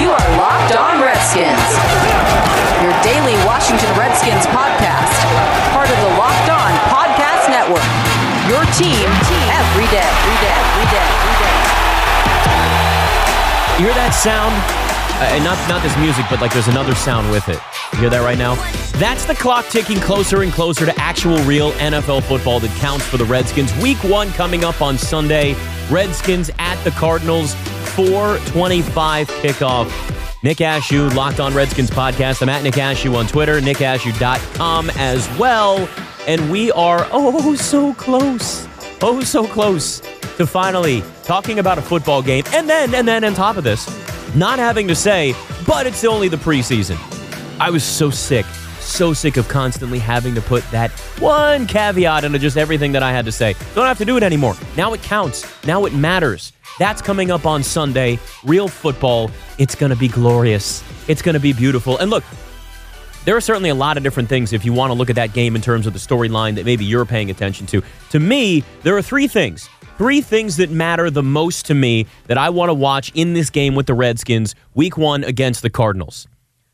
You are Locked On Redskins, your daily Washington Redskins podcast, part of the Locked On Podcast Network. Your team every day, every day, every day, every day. You hear that sound? Uh, and not not this music, but like there's another sound with it. You hear that right now? That's the clock ticking closer and closer to actual real NFL football that counts for the Redskins. Week one coming up on Sunday. Redskins at the Cardinals. 425 kickoff. Nick Ashooh, Locked On Redskins podcast. I'm at Nick Ashooh on Twitter, nickashooh.com as well. And we are oh, oh, oh so close. Oh, oh so close to finally talking about a football game. And then, and then on top of this, not having to say, but it's only the preseason. I was so sick, so sick of constantly having to put that one caveat into just everything that I had to say. Don't have to do it anymore. Now it counts. Now it matters. That's coming up on Sunday. Real football. It's going to be glorious. It's going to be beautiful. And look, there are certainly a lot of different things if you want to look at that game in terms of the storyline that maybe you're paying attention to. To me, there are three things. Three things that matter the most to me that I want to watch in this game with the Redskins, week one against the Cardinals.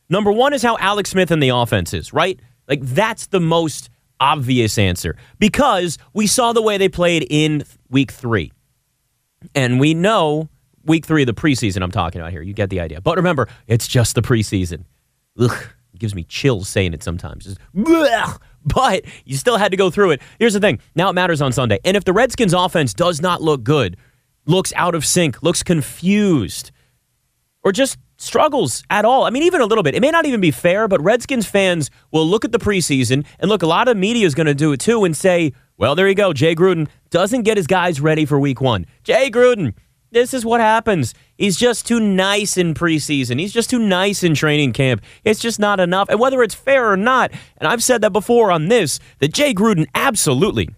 Number one is how Alex Smith and the offense is, right? Like, that's the most obvious answer because we saw the way they played in week three. And we know week three of the preseason I'm talking about here. You get the idea. But remember, it's just the preseason. Ugh, it gives me chills saying it sometimes. Just, bleh, but you still had to go through it. Here's the thing now it matters on Sunday. And if the Redskins offense does not look good, looks out of sync, looks confused, or just struggles at all. I mean, even a little bit. It may not even be fair, but Redskins fans will look at the preseason and look, a lot of media is going to do it too and say, well, there you go. Jay Gruden doesn't get his guys ready for week one. Jay Gruden, this is what happens. He's just too nice in preseason. He's just too nice in training camp. It's just not enough. And whether it's fair or not, and I've said that before on this, that Jay Gruden absolutely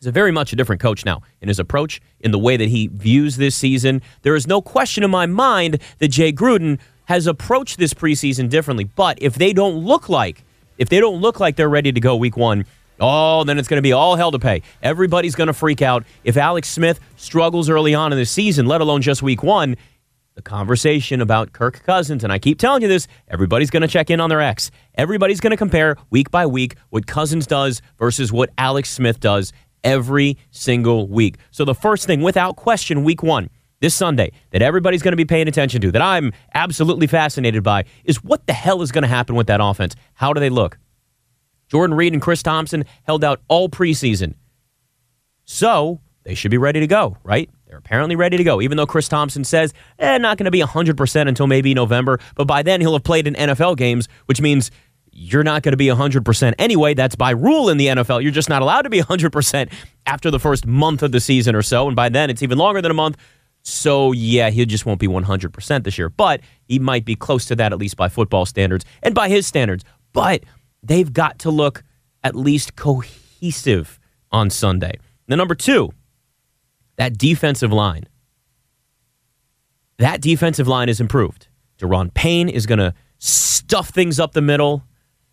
is a very much a different coach now in his approach, in the way that he views this season. There is no question in my mind that Jay Gruden has approached this preseason differently. But if they don't look like, if they don't look like they're ready to go week one, Oh, then it's going to be all hell to pay. Everybody's going to freak out. If Alex Smith struggles early on in the season, let alone just week one, the conversation about Kirk Cousins, and I keep telling you this, everybody's going to check in on their ex. Everybody's going to compare week by week what Cousins does versus what Alex Smith does every single week. So the first thing, without question, week one, this Sunday, that everybody's going to be paying attention to, that I'm absolutely fascinated by, is what the hell is going to happen with that offense? How do they look? Jordan Reed and Chris Thompson held out all preseason. So they should be ready to go, right? They're apparently ready to go, even though Chris Thompson says, eh, not going to be 100% until maybe November. But by then, he'll have played in NFL games, which means you're not going to be 100% anyway. That's by rule in the NFL. You're just not allowed to be 100% after the first month of the season or so. And by then, it's even longer than a month. So, yeah, he just won't be 100% this year, but he might be close to that, at least by football standards and by his standards. But they've got to look at least cohesive on Sunday. The number two, that defensive line. That defensive line is improved. Da'Ron Payne is going to stuff things up the middle.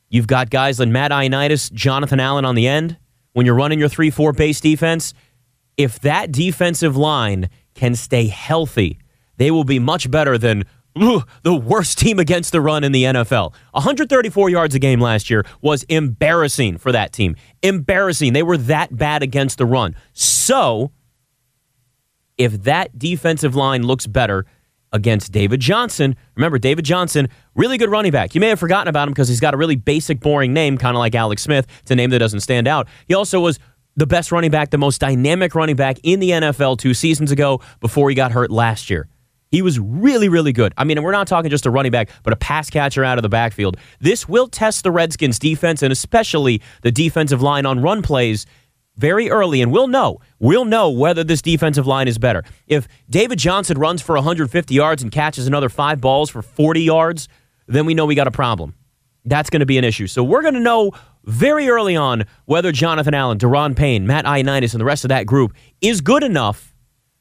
You've got guys like Matt Ioannidis, Jonathan Allen on the end. When you're running your 3 4 base defense, if that defensive line can stay healthy, they will be much better than the worst team against the run in the NFL. 134 yards a game last year was embarrassing for that team. Embarrassing. They were that bad against the run. So, if that defensive line looks better against David Johnson, remember, David Johnson, really good running back. You may have forgotten about him because he's got a really basic, boring name, kind of like Alex Smith. It's a name that doesn't stand out. He also was the best running back, the most dynamic running back in the NFL two seasons ago before he got hurt last year. He was really, really good. I mean, and we're not talking just a running back, but a pass catcher out of the backfield. This will test the Redskins' defense and especially the defensive line on run plays very early, and we'll know. We'll know whether this defensive line is better. If David Johnson runs for 150 yards and catches another five balls for 40 yards, then we know we got a problem. that's going to be an issue. So we're going to know very early on whether Jonathan Allen, Da'Ron Payne, Matt Ioannidis, and the rest of that group is good enough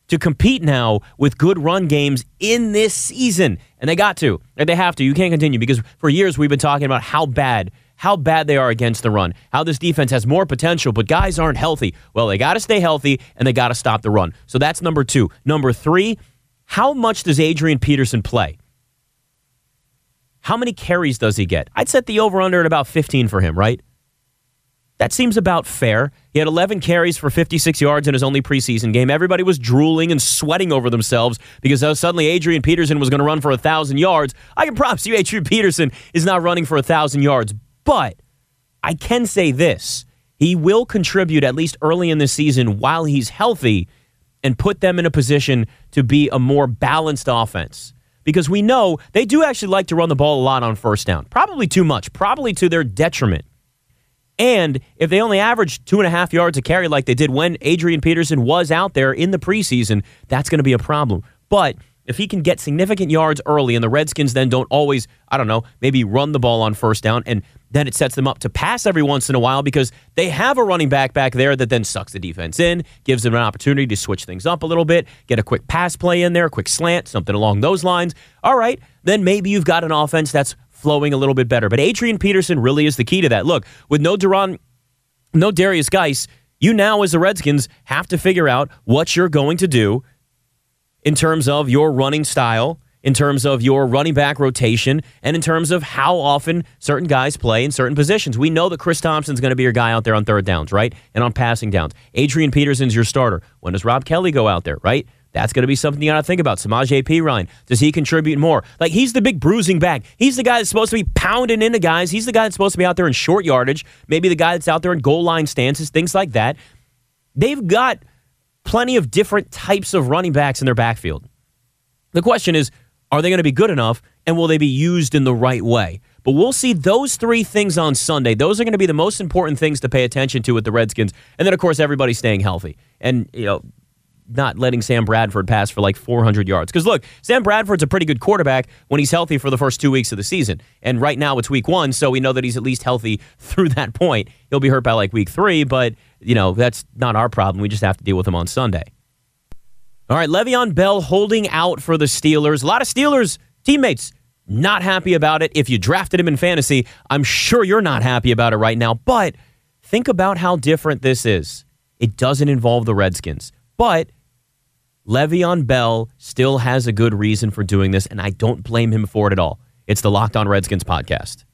to compete now with good run games in this season. And they got to. And they have to. You can't continue because for years we've been talking about how bad how bad they are against the run, how this defense has more potential, but guys aren't healthy. Well, they got to stay healthy and they got to stop the run. So that's number two. Number three, how much does Adrian Peterson play? How many carries does he get? I'd set the over under at about 15 for him, right? That seems about fair. He had 11 carries for 56 yards in his only preseason game. Everybody was drooling and sweating over themselves because uh, suddenly Adrian Peterson was going to run for 1,000 yards. I can promise you, Adrian Peterson is not running for 1,000 yards. But I can say this he will contribute at least early in the season while he's healthy and put them in a position to be a more balanced offense. Because we know they do actually like to run the ball a lot on first down. Probably too much, probably to their detriment. And if they only average two and a half yards a carry like they did when Adrian Peterson was out there in the preseason, that's going to be a problem. But if he can get significant yards early and the Redskins then don't always, I don't know, maybe run the ball on first down and then it sets them up to pass every once in a while because they have a running back back there that then sucks the defense in, gives them an opportunity to switch things up a little bit, get a quick pass play in there, a quick slant, something along those lines. All right, then maybe you've got an offense that's flowing a little bit better. But Adrian Peterson really is the key to that. Look, with no Duron, no Derrius Guice, you now as the Redskins have to figure out what you're going to do in terms of your running style in terms of your running back rotation and in terms of how often certain guys play in certain positions. We know that Chris Thompson's going to be your guy out there on third downs, right? And on passing downs. Adrian Peterson's your starter. When does Rob Kelley go out there, right? That's going to be something you got to think about. Samaj Samaje Perine, does he contribute more? Like, he's the big bruising back. He's the guy that's supposed to be pounding into guys. He's the guy that's supposed to be out there in short yardage, maybe the guy that's out there in goal line stances, things like that. They've got plenty of different types of running backs in their backfield. The question is, are they going to be good enough? And will they be used in the right way? But we'll see those three things on Sunday. Those are going to be the most important things to pay attention to with the Redskins. And then, of course, everybody staying healthy. And, you know, not letting Sam Bradford pass for like 400 yards. Because look, Sam Bradford's a pretty good quarterback when he's healthy for the first two weeks of the season. And right now it's week one, so we know that he's at least healthy through that point. He'll be hurt by like week three, but, you know, that's not our problem. We just have to deal with him on Sunday. All right, Le'Veon Bell holding out for the Steelers. A lot of Steelers teammates not happy about it. If you drafted him in fantasy, I'm sure you're not happy about it right now. But think about how different this is. It doesn't involve the Redskins, but Le'Veon Bell still has a good reason for doing this, and I don't blame him for it at all. It's the Locked On Redskins podcast.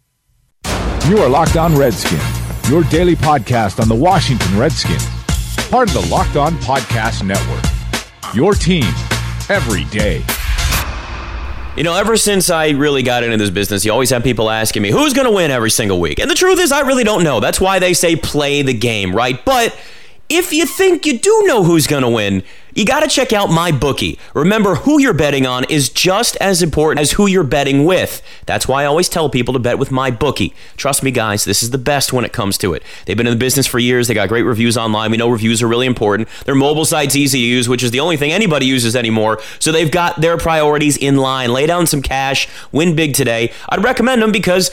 You are Locked On Redskins, your daily podcast on the Washington Redskins, part of the Locked On Podcast Network. Your team every day. You know, ever since I really got into this business, you always have people asking me, who's going to win every single week? And the truth is, I really don't know. That's why they say play the game, right? But if you think you do know who's going to win, you got to check out my bookie. Remember, who you're betting on is just as important as who you're betting with. That's why I always tell people to bet with my bookie. Trust me, guys, this is the best when it comes to it. They've been in the business for years. They got great reviews online. We know reviews are really important. Their mobile site's easy to use, which is the only thing anybody uses anymore. So they've got their priorities in line. Lay down some cash, win big today. I'd recommend them because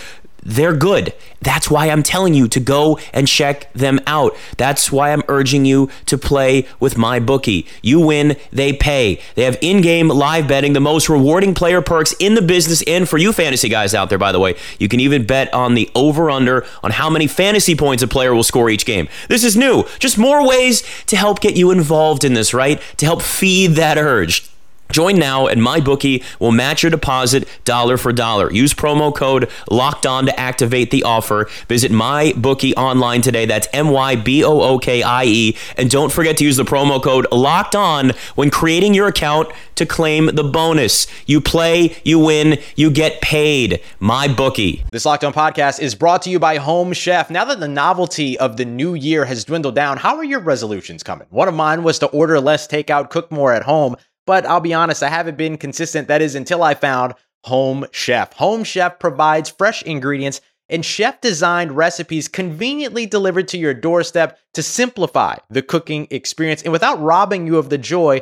they're good. That's why I'm telling you to go and check them out. That's why I'm urging you to play with my bookie. You win, they pay. They have in-game live betting, the most rewarding player perks in the business and for you fantasy guys out there by the way. You can even bet on the over under on how many fantasy points a player will score each game. This is new. Just more ways to help get you involved in this, right? To help feed that urge. Join now and MyBookie will match your deposit dollar for dollar. Use promo code locked on to activate the offer. Visit MyBookie online today. That's M Y B O O K I E. And don't forget to use the promo code locked on when creating your account to claim the bonus. You play, you win, you get paid. MyBookie. This Locked On podcast is brought to you by Home Chef. Now that the novelty of the new year has dwindled down, how are your resolutions coming? One of mine was to order less takeout, cook more at home. But I'll be honest, I haven't been consistent. That is until I found Home Chef. Home Chef provides fresh ingredients and chef designed recipes conveniently delivered to your doorstep to simplify the cooking experience and without robbing you of the joy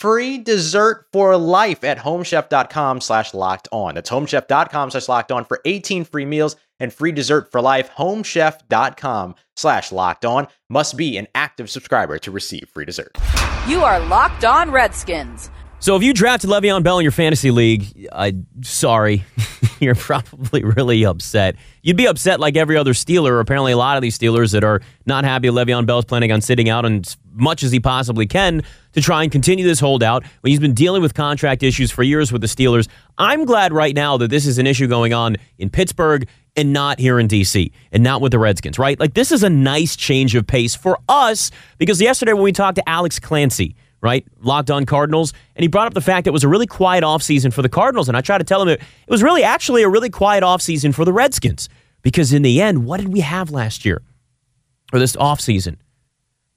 free dessert for life at homechef.com slash locked on. That's homechef.com slash locked on for 18 free meals and free dessert for life. Homechef.com slash locked on must be an active subscriber to receive free dessert. You are Locked On Redskins. So if you drafted Le'Veon Bell in your fantasy league, I sorry, you're probably really upset. You'd be upset like every other Steeler. Apparently, a lot of these Steelers that are not happy Le'Veon Bell's planning on sitting out as much as he possibly can to try and continue this holdout when he's been dealing with contract issues for years with the Steelers. I'm glad right now that this is an issue going on in Pittsburgh and not here in DC and not with the Redskins, right? Like this is a nice change of pace for us because yesterday when we talked to Alex Clancy, right? Locked on Cardinals. And he brought up the fact that it was a really quiet offseason for the Cardinals. And I tried to tell him it, it was really actually a really quiet offseason for the Redskins. Because in the end, what did we have last year or this offseason?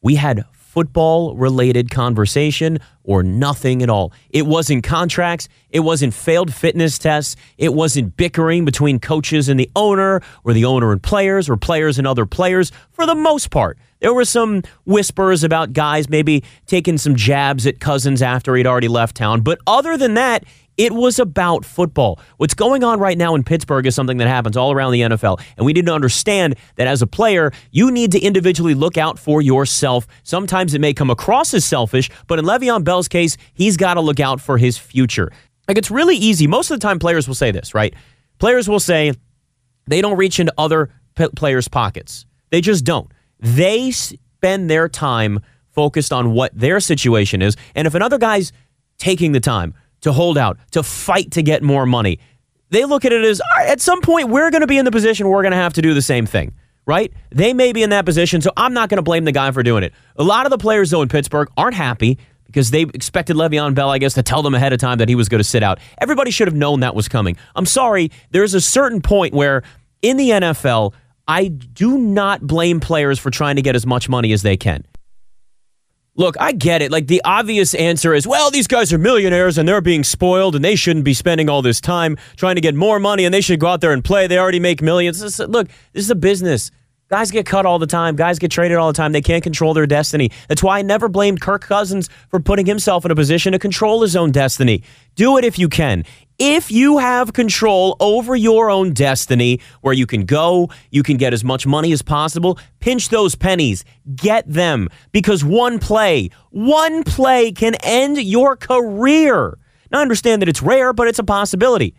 We had football related conversation or nothing at all. It wasn't contracts, it wasn't failed fitness tests, it wasn't bickering between coaches and the owner or the owner and players or players and other players for the most part. There were some whispers about guys maybe taking some jabs at Cousins after he'd already left town, but other than that, it was about football. What's going on right now in Pittsburgh is something that happens all around the NFL. And we need to understand that as a player, you need to individually look out for yourself. Sometimes it may come across as selfish, but in Le'Veon Bell's case, he's got to look out for his future. Like it's really easy. Most of the time, players will say this, right? Players will say they don't reach into other p- players' pockets. They just don't. They spend their time focused on what their situation is. And if another guy's taking the time to hold out, to fight to get more money, they look at it as at some point we're going to be in the position we're going to have to do the same thing. Right? They may be in that position, so I'm not going to blame the guy for doing it. A lot of the players, though, in Pittsburgh aren't happy because they expected Le'Veon Bell, I guess, to tell them ahead of time that he was going to sit out. Everybody should have known that was coming. I'm sorry, there's a certain point where in the NFL, I do not blame players for trying to get as much money as they can. Look, I get it. Like the obvious answer is, well, these guys are millionaires and they're being spoiled and they shouldn't be spending all this time trying to get more money and they should go out there and play. They already make millions. This, look, this is a business. Guys get cut all the time. Guys get traded all the time. They can't control their destiny. That's why I never blamed Kirk Cousins for putting himself in a position to control his own destiny. Do it if you can. If you have control over your own destiny, where you can go, you can get as much money as possible, pinch those pennies, get them, because one play, one play can end your career. Now, I understand that it's rare, but it's a possibility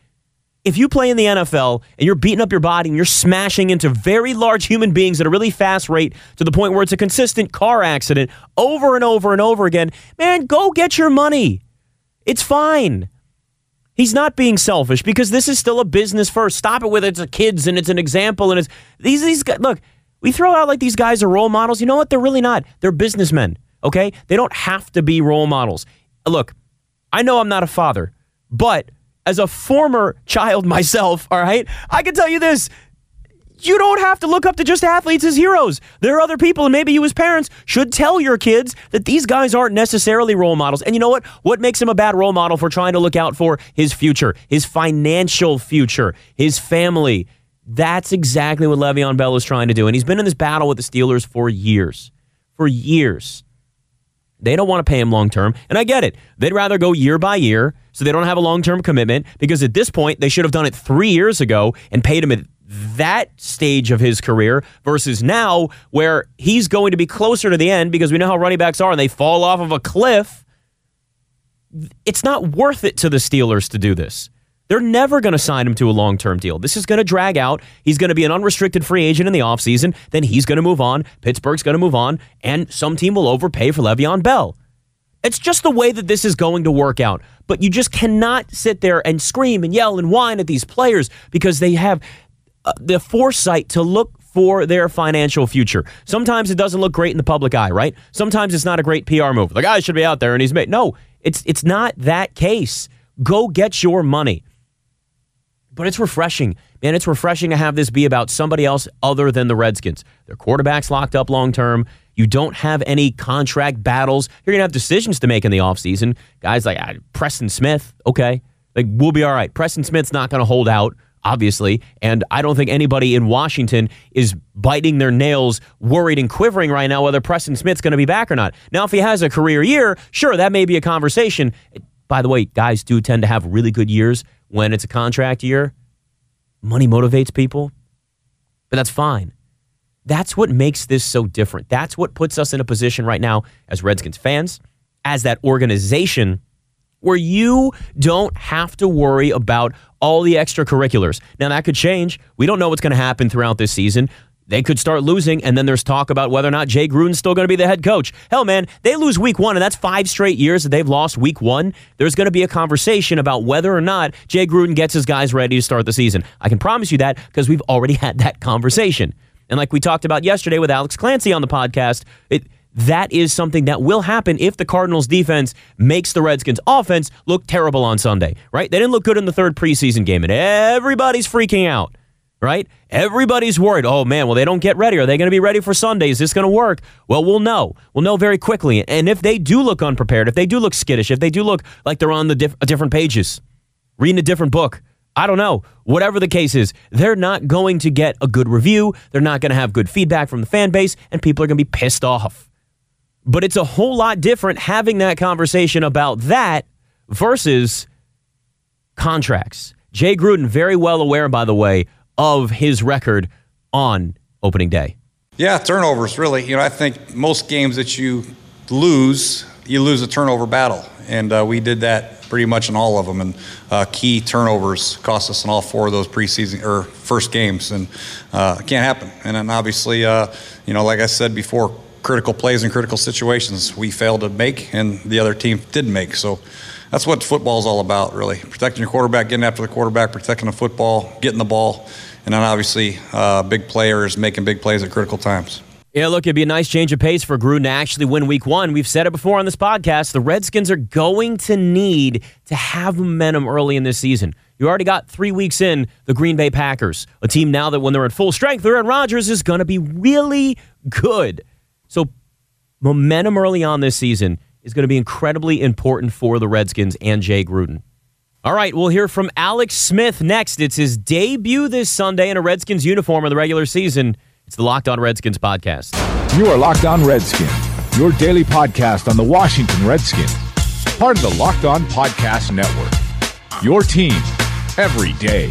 if you play in the NFL and you're beating up your body and you're smashing into very large human beings at a really fast rate to the point where it's a consistent car accident over and over and over again, man, go get your money. It's fine. He's not being selfish because this is still a business first. Stop it with it's a kids and it's an example and it's these these guys. Look, we throw out like these guys are role models. You know what? They're really not. They're businessmen. Okay, they don't have to be role models. Look, I know I'm not a father, but as a former child myself, all right, I can tell you this. You don't have to look up to just athletes as heroes. There are other people, and maybe you as parents should tell your kids that these guys aren't necessarily role models. And you know what? What makes him a bad role model for trying to look out for his future, his financial future, his family? That's exactly what Le'Veon Bell is trying to do. And he's been in this battle with the Steelers for years. For years. They don't want to pay him long term. And I get it. They'd rather go year by year so they don't have a long term commitment because at this point, they should have done it three years ago and paid him at that stage of his career versus now where he's going to be closer to the end because we know how running backs are and they fall off of a cliff. It's not worth it to the Steelers to do this. They're never going to sign him to a long term deal. This is going to drag out. He's going to be an unrestricted free agent in the offseason. Then he's going to move on. Pittsburgh's going to move on. And some team will overpay for Le'Veon Bell. It's just the way that this is going to work out. But you just cannot sit there and scream and yell and whine at these players because they have the foresight to look for their financial future. Sometimes it doesn't look great in the public eye, right? Sometimes it's not a great PR move. The guy should be out there and he's made. No, it's it's not that case. Go get your money. But it's refreshing. Man, it's refreshing to have this be about somebody else other than the Redskins. Their quarterback's locked up long term. You don't have any contract battles. You're going to have decisions to make in the offseason. Guys like uh, Preston Smith, okay. Like, we'll be all right. Preston Smith's not going to hold out, obviously. And I don't think anybody in Washington is biting their nails, worried and quivering right now whether Preston Smith's going to be back or not. Now, if he has a career year, sure, that may be a conversation. By the way, guys do tend to have really good years when it's a contract year. Money motivates people, but that's fine. That's what makes this so different. That's what puts us in a position right now as Redskins fans, as that organization where you don't have to worry about all the extracurriculars. Now, that could change. We don't know what's going to happen throughout this season. They could start losing, and then there's talk about whether or not Jay Gruden's still going to be the head coach. Hell, man, they lose week one, and that's five straight years that they've lost week one. There's going to be a conversation about whether or not Jay Gruden gets his guys ready to start the season. I can promise you that because we've already had that conversation. And like we talked about yesterday with Alex Clancy on the podcast, it, that is something that will happen if the Cardinals defense makes the Redskins offense look terrible on Sunday, right? They didn't look good in the third preseason game, and everybody's freaking out, right? Everybody's worried. Oh, man, well, they don't get ready. Are they going to be ready for Sunday? Is this going to work? Well, we'll know. We'll know very quickly. And if they do look unprepared, if they do look skittish, if they do look like they're on the diff- uh, different pages, reading a different book, I don't know. Whatever the case is, they're not going to get a good review. They're not going to have good feedback from the fan base, and people are going to be pissed off. But it's a whole lot different having that conversation about that versus contracts. Jay Gruden, very well aware, by the way, of his record on opening day. Yeah, turnovers, really. You know, I think most games that you lose, you lose a turnover battle. And uh, we did that pretty much in all of them. And uh, key turnovers cost us in all four of those preseason or first games. And uh, it can't happen. And then obviously, uh, you know, like I said before, critical plays in critical situations we failed to make and the other team did make. So that's what football is all about, really. Protecting your quarterback, getting after the quarterback, protecting the football, getting the ball, and then obviously uh, big players making big plays at critical times. Yeah, look, it'd be a nice change of pace for Gruden to actually win week one. We've said it before on this podcast. The Redskins are going to need to have momentum early in this season. You already got three weeks in the Green Bay Packers, a team now that when they're at full strength, Aaron Rodgers is going to be really good. Momentum early on this season is going to be incredibly important for the Redskins and Jay Gruden. All right, we'll hear from Alex Smith next. It's his debut this Sunday in a Redskins uniform in the regular season. It's the Locked On Redskins podcast. You are Locked On Redskins, your daily podcast on the Washington Redskins, part of the Locked On Podcast Network. Your team every day.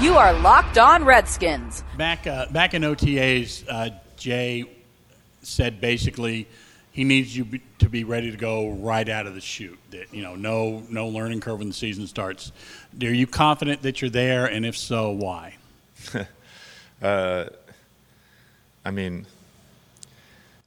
You are Locked On Redskins. Back uh, back in OTAs, uh, Jay said basically he needs you be, to be ready to go right out of the chute. That you know, no no learning curve when the season starts. Are you confident that you're there, and if so, why? uh, I mean,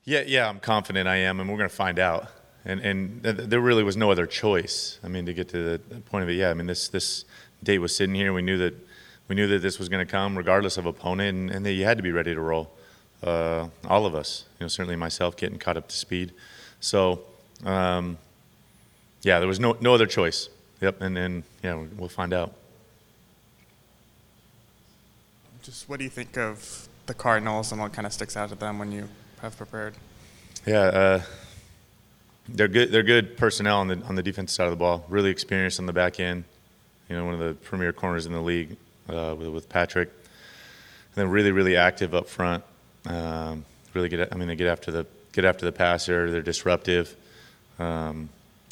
yeah, yeah, I'm confident I am, and we're going to find out. And and th- there really was no other choice. I mean, to get to the point of it, yeah. I mean, this this date was sitting here. We knew that we knew that this was going to come regardless of opponent, and, and, that you had to be ready to roll. Uh, all of us, you know, certainly myself, getting caught up to speed. So, um, yeah, there was no no other choice. Yep, and then yeah, we'll find out. Just what do you think of the Cardinals and what kind of sticks out to them when you have prepared? Yeah, uh, they're good. They're good personnel on the on the defensive side of the ball. Really experienced on the back end. You know, one of the premier corners in the league uh, with, with, Patrick. And then really, really active up front. Um, really get. I mean, they get after the get after the passer. They're disruptive. Um,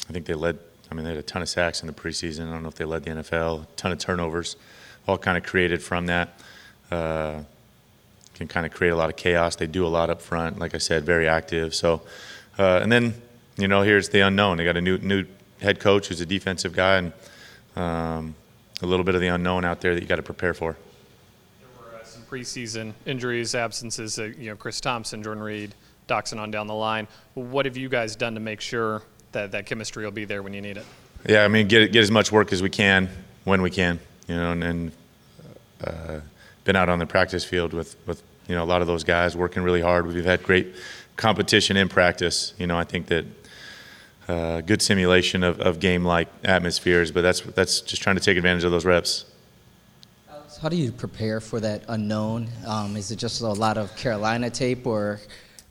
I think they led. I mean, they had a ton of sacks in the preseason. I don't know if they led the NFL. A ton of turnovers, all kind of created from that. Uh, can kind of create a lot of chaos. They do a lot up front. Like I said, very active. So, uh, and then you know, here's the unknown. They got a new new head coach who's a defensive guy, and um, a little bit of the unknown out there that you got to prepare for. There were uh, some preseason injuries, absences. Uh, you know, Chris Thompson, Jordan Reed, Doctson on down the line. What have you guys done to make sure that that chemistry will be there when you need it? Yeah, I mean, get get as much work as we can when we can, you know, and, and uh, been out on the practice field with with you know a lot of those guys working really hard. We've had great competition in practice. You know, I think that uh, good simulation of, of game like atmospheres, but that's that's just trying to take advantage of those reps. How do you prepare for that unknown? Um, is it just a lot of Carolina tape, or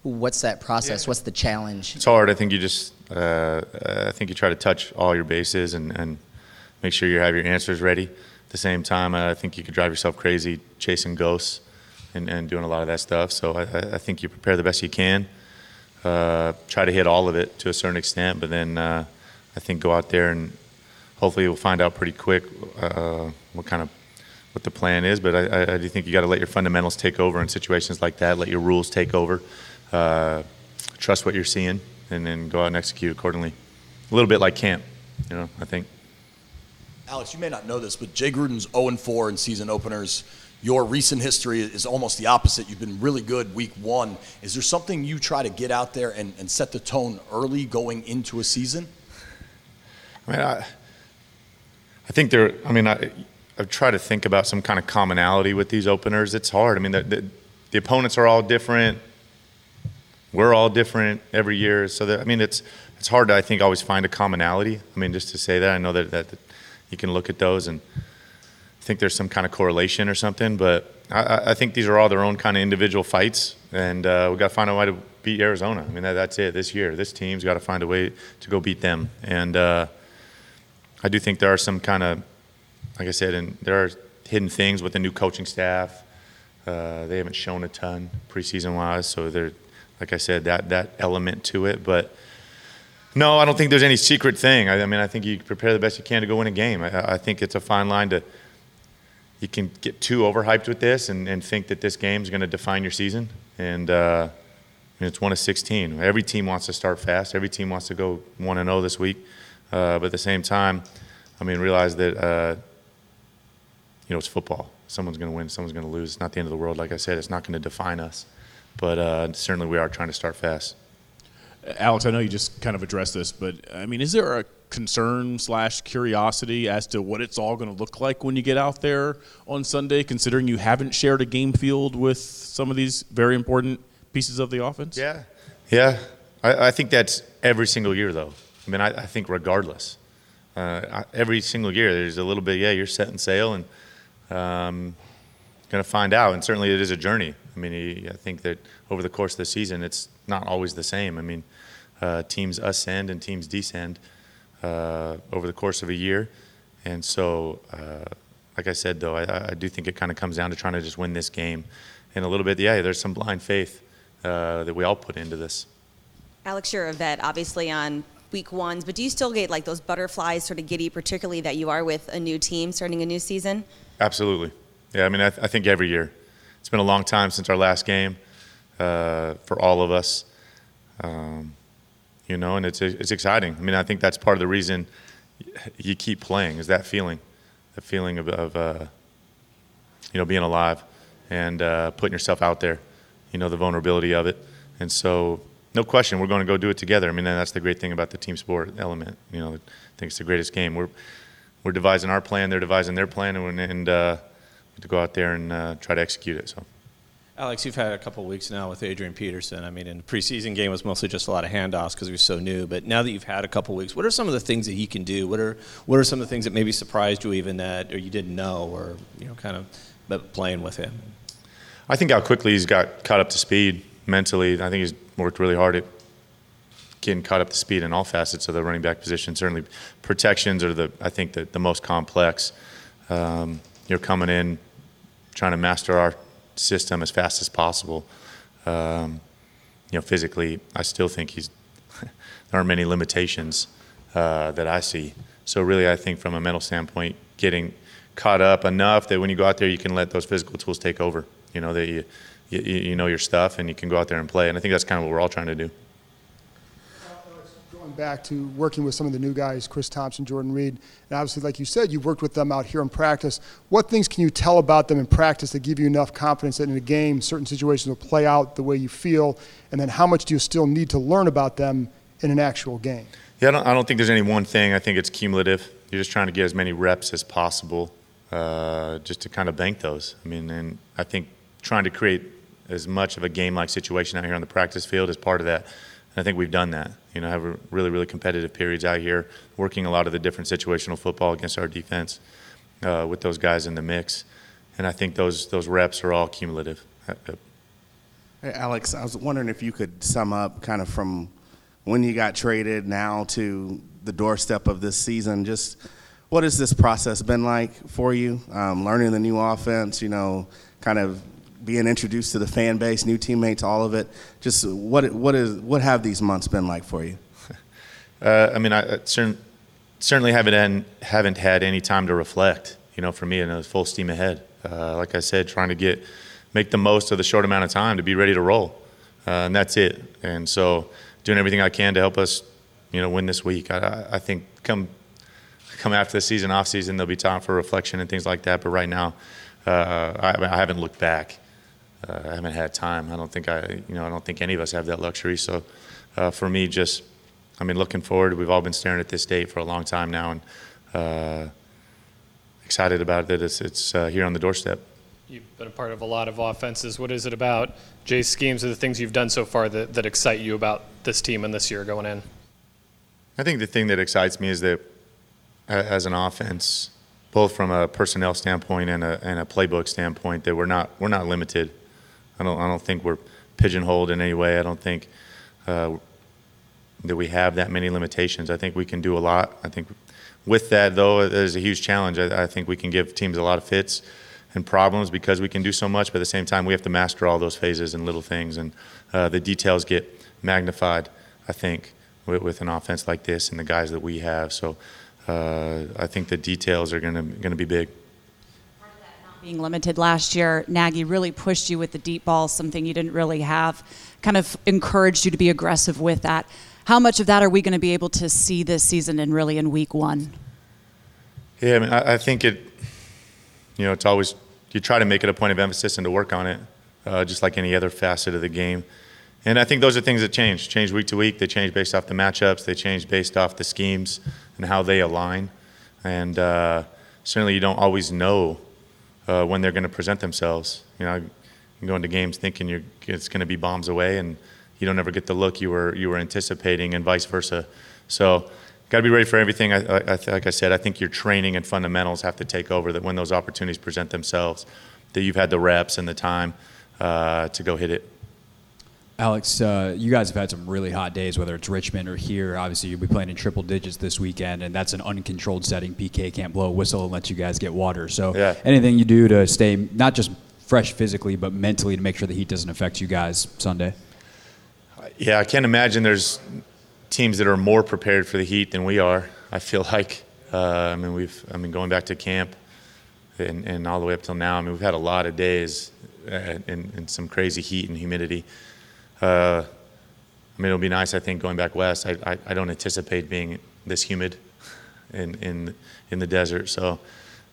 what's that process? Yeah. What's the challenge? It's hard. I think you just uh, I think you try to touch all your bases and, and make sure you have your answers ready. At the same time, I think you could drive yourself crazy chasing ghosts and, and doing a lot of that stuff. So I, I think you prepare the best you can. Uh, try to hit all of it to a certain extent, but then uh, I think go out there and hopefully we'll find out pretty quick uh, what kind of what the plan is. But I, I do think you got to let your fundamentals take over in situations like that. Let your rules take over. Uh, trust what you're seeing, and then go out and execute accordingly. A little bit like camp, you know. I think. Alex, you may not know this, but Jay Gruden's 0 4 in season openers. Your recent history is almost the opposite. You've been really good week one. Is there something you try to get out there and, and set the tone early going into a season? I mean, I, I think there. I mean, I, I've tried to think about some kind of commonality with these openers. It's hard. I mean, the, the, the opponents are all different. We're all different every year. So, that, I mean, it's it's hard to I think always find a commonality. I mean, just to say that, I know that, that, that you can look at those and think there's some kind of correlation or something. But I, I think these are all their own kind of individual fights, and uh, we got to find a way to beat Arizona. I mean, that, that's it this year. This team's got to find a way to go beat them, and uh, I do think there are some kind of, like I said, and there are hidden things with the new coaching staff. Uh, they haven't shown a ton preseason wise, so they're, like I said, that that element to it, but. No, I don't think there's any secret thing. I, I, mean, I think you prepare the best you can to go win a game. I, I think it's a fine line to you can get too overhyped with this and, and think that this game is going to define your season. And uh, it's one of 16. Every team wants to start fast. Every team wants to go 1 0 this week. Uh, but at the same time, I mean, realize that, uh, you know, it's football. Someone's going to win, someone's going to lose. It's not the end of the world. Like I said, it's not going to define us. But uh, certainly we are trying to start fast. Alex, I know you just kind of addressed this, but I mean, is there a concern slash curiosity as to what it's all going to look like when you get out there on Sunday, considering you haven't shared a game field with some of these very important pieces of the offense? Yeah, yeah. I, I think that's every single year, though. I mean, I, I think regardless, uh, every single year there's a little bit. Yeah, you're setting sail and um, going to find out. And certainly, it is a journey. I mean, I think that over the course of the season, it's not always the same. I mean, uh, teams ascend and teams descend uh, over the course of a year. And so, uh, like I said, though, I, I do think it kind of comes down to trying to just win this game. And a little bit, yeah, there's some blind faith uh, that we all put into this. Alex, you're a vet, obviously, on week ones, but do you still get like those butterflies sort of giddy, particularly that you are with a new team starting a new season? Absolutely. Yeah, I mean, I, th- I think every year. It's been a long time since our last game uh, for all of us. Um, you know, and it's it's exciting. I mean, I think that's part of the reason you keep playing is that feeling, the feeling of, of uh, you know being alive and uh, putting yourself out there. You know, the vulnerability of it, and so no question, we're going to go do it together. I mean, that's the great thing about the team sport element. You know, I think it's the greatest game. We're we're devising our plan, they're devising their plan, and, and uh, to go out there and uh, try to execute it. So. Alex, you've had a couple weeks now with Adrian Peterson. I mean, in the preseason game it was mostly just a lot of handoffs because he was so new. But now that you've had a couple weeks, what are some of the things that he can do? What are what are some of the things that maybe surprised you even that or you didn't know or you know kind of playing with him? I think how quickly he's got caught up to speed mentally. I think he's worked really hard at getting caught up to speed in all facets of the running back position. Certainly, protections are the I think the, the most complex. Um, you're coming in trying to master our system as fast as possible. Um, you know, physically, I still think he's there aren't many limitations uh, that I see. So really, I think from a mental standpoint, getting caught up enough that when you go out there, you can let those physical tools take over. You know that you, you, you know your stuff and you can go out there and play. And I think that's kind of what we're all trying to do. Back to working with some of the new guys, Chris Thompson, Jordan Reed, and obviously, like you said, you've worked with them out here in practice. What things can you tell about them in practice that give you enough confidence that in a game, certain situations will play out the way you feel? And then how much do you still need to learn about them in an actual game? Yeah, I don't, I don't think there's any one thing. I think it's cumulative. You're just trying to get as many reps as possible uh, just to kind of bank those. I mean, and I think trying to create as much of a game-like situation out here on the practice field is part of that. And I think we've done that. You know, have really, really competitive periods out here, working a lot of the different situational football against our defense uh, with those guys in the mix. And I think those those reps are all cumulative. Hey, Alex, I was wondering if you could sum up kind of from when you got traded now to the doorstep of this season, just what has this process been like for you? Um, learning the new offense, you know, kind of being introduced to the fan base, new teammates, all of it. Just what what is what have these months been like for you? Uh, I mean, I certain, certainly haven't had, haven't had any time to reflect. You know, for me, and it was full steam ahead. Uh, like I said, trying to get make the most of the short amount of time to be ready to roll, uh, and that's it. And so, doing everything I can to help us, you know, win this week. I, I think come come after the season, off season, there'll be time for reflection and things like that. But right now, uh, I, I haven't looked back uh, I haven't had time. I don't think I, you know, I don't think any of us have that luxury. So, uh, for me, just, I mean, looking forward. We've all been staring at this date for a long time now, and uh, excited about that it's, it's uh, here on the doorstep. You've been a part of a lot of offenses. What is it about Jay's schemes or the things you've done so far that, that excite you about this team and this year going in? I think the thing that excites me is that as an offense, both from a personnel standpoint and a, and a playbook standpoint, that we're not we're not limited I don't, I don't think we're pigeonholed in any way. I don't think uh, that we have that many limitations. I think we can do a lot. I think with that, though, there's a huge challenge. I, I think we can give teams a lot of fits and problems because we can do so much, but at the same time, we have to master all those phases and little things, and uh, the details get magnified, I think, with, with, an offense like this and the guys that we have. So uh, I think the details are going to be big being limited last year, Nagy really pushed you with the deep ball, something you didn't really have, kind of encouraged you to be aggressive with that. How much of that are we going to be able to see this season and really in week one? Yeah, I mean, I, I think it, you know, it's always, you try to make it a point of emphasis and to work on it, uh, just like any other facet of the game. And I think those are things that change, change week to week. They change based off the matchups. They change based off the schemes and how they align. And uh, certainly, you don't always know uh, when they're going to present themselves. You know, you go into games thinking you're, it's going to be bombs away, and you don't ever get the look you were you were anticipating, and vice versa. So, got to be ready for everything. I, I, like I said, I think your training and fundamentals have to take over. That when those opportunities present themselves, that you've had the reps and the time uh, to go hit it. Alex, uh, you guys have had some really hot days, whether it's Richmond or here. Obviously, you'll be playing in triple digits this weekend, and that's an uncontrolled setting. PK can't blow a whistle and let you guys get water. So, yeah. anything you do to stay not just fresh physically, but mentally to make sure the heat doesn't affect you guys Sunday? Yeah, I can't imagine there's teams that are more prepared for the heat than we are. I feel like, uh, I mean, we've, I mean, going back to camp and, and all the way up till now, I mean, we've had a lot of days uh, in, in some crazy heat and humidity. Uh, I mean, it'll be nice. I think going back west, I, I, I don't anticipate being this humid in in in the desert. So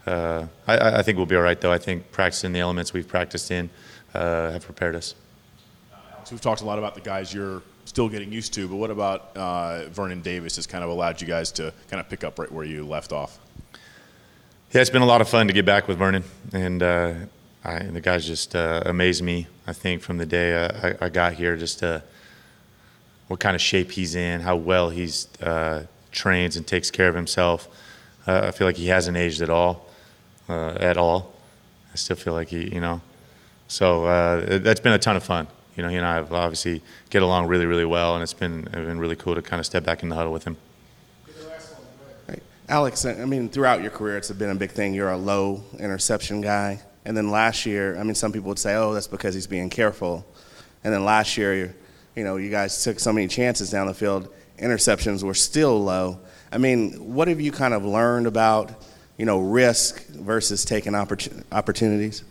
uh, I, I think we'll be all right. Though I think practicing the elements we've practiced in uh, have prepared us. So we've talked a lot about the guys you're still getting used to, but what about uh, Vernon Davis has kind of allowed you guys to kind of pick up right where you left off? Yeah, it's been a lot of fun to get back with Vernon, and uh, I, the guys just uh, amazed me. I think from the day I, I got here, just uh, what kind of shape he's in, how well he's uh, trains and takes care of himself. Uh, I feel like he hasn't aged at all, uh, at all. I still feel like he, you know. So uh, that's been a ton of fun. You know, he and I have obviously get along really, really well, and it's been been really cool to kind of step back in the huddle with him. Alex, I mean, throughout your career, it's been a big thing. You're a low interception guy. And then last year, I mean, some people would say, oh, that's because he's being careful. And then last year, you know, you guys took so many chances down the field, interceptions were still low. I mean, what have you kind of learned about, you know, risk versus taking oppor- opportunities?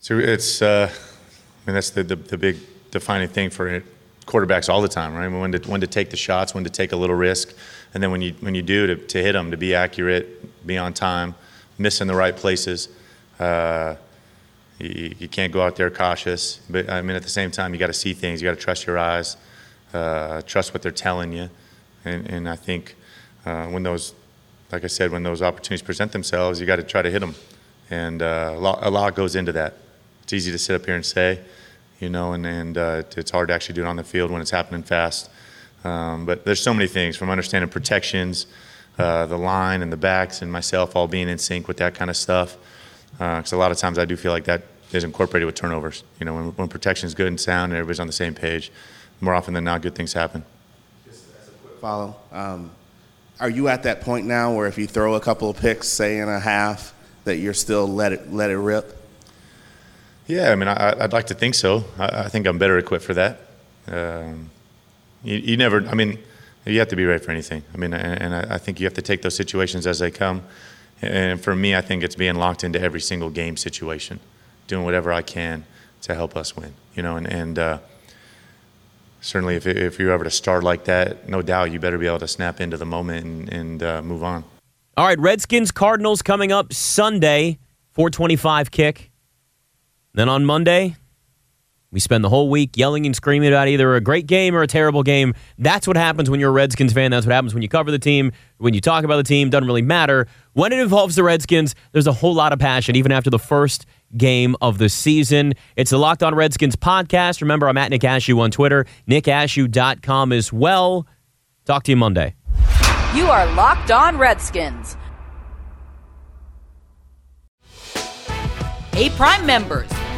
So it's, uh, I mean, that's the, the, the, big defining thing for quarterbacks all the time, right? When to when to take the shots, when to take a little risk, and then when you when you do to, to hit them, to be accurate, be on time, miss in the right places. Uh, you, you, can't go out there cautious, but I mean at the same time you got to see things. You got to trust your eyes, uh, trust what they're telling you, and, and I think uh, when those, like I said, when those opportunities present themselves, you got to try to hit them, and uh, a lot, a lot goes into that. It's easy to sit up here and say, you know, and, and uh, it's hard to actually do it on the field when it's happening fast. Um, but there's so many things from understanding protections, uh, the line and the backs, and myself all being in sync with that kind of stuff. Because uh, a lot of times I do feel like that is incorporated with turnovers. You know, when, when protection is good and sound and everybody's on the same page, more often than not, good things happen. Just as a quick follow, um, are you at that point now where if you throw a couple of picks, say in a half, that you're still let it let it rip? Yeah, I mean, I, would like to think so. I, I, think I'm better equipped for that. Um, you, you, never, I mean, you have to be ready for anything. I mean, and, and I, I think you have to take those situations as they come. And for me, I think it's being locked into every single game situation, doing whatever I can to help us win. You know, and, and uh, certainly if, if you're ever to start like that, no doubt you better be able to snap into the moment and, and uh, move on. All right, Redskins Cardinals coming up Sunday, 425 kick. Then on Monday, we spend the whole week yelling and screaming about either a great game or a terrible game. That's what happens when you're a Redskins fan. That's what happens when you cover the team. When you talk about the team, doesn't really matter. When it involves the Redskins, there's a whole lot of passion, even after the first game of the season. It's the Locked On Redskins podcast. Remember, I'm at Nick Ashooh on Twitter, nickashooh.com as well. Talk to you Monday. You are Locked On Redskins. Hey, Prime members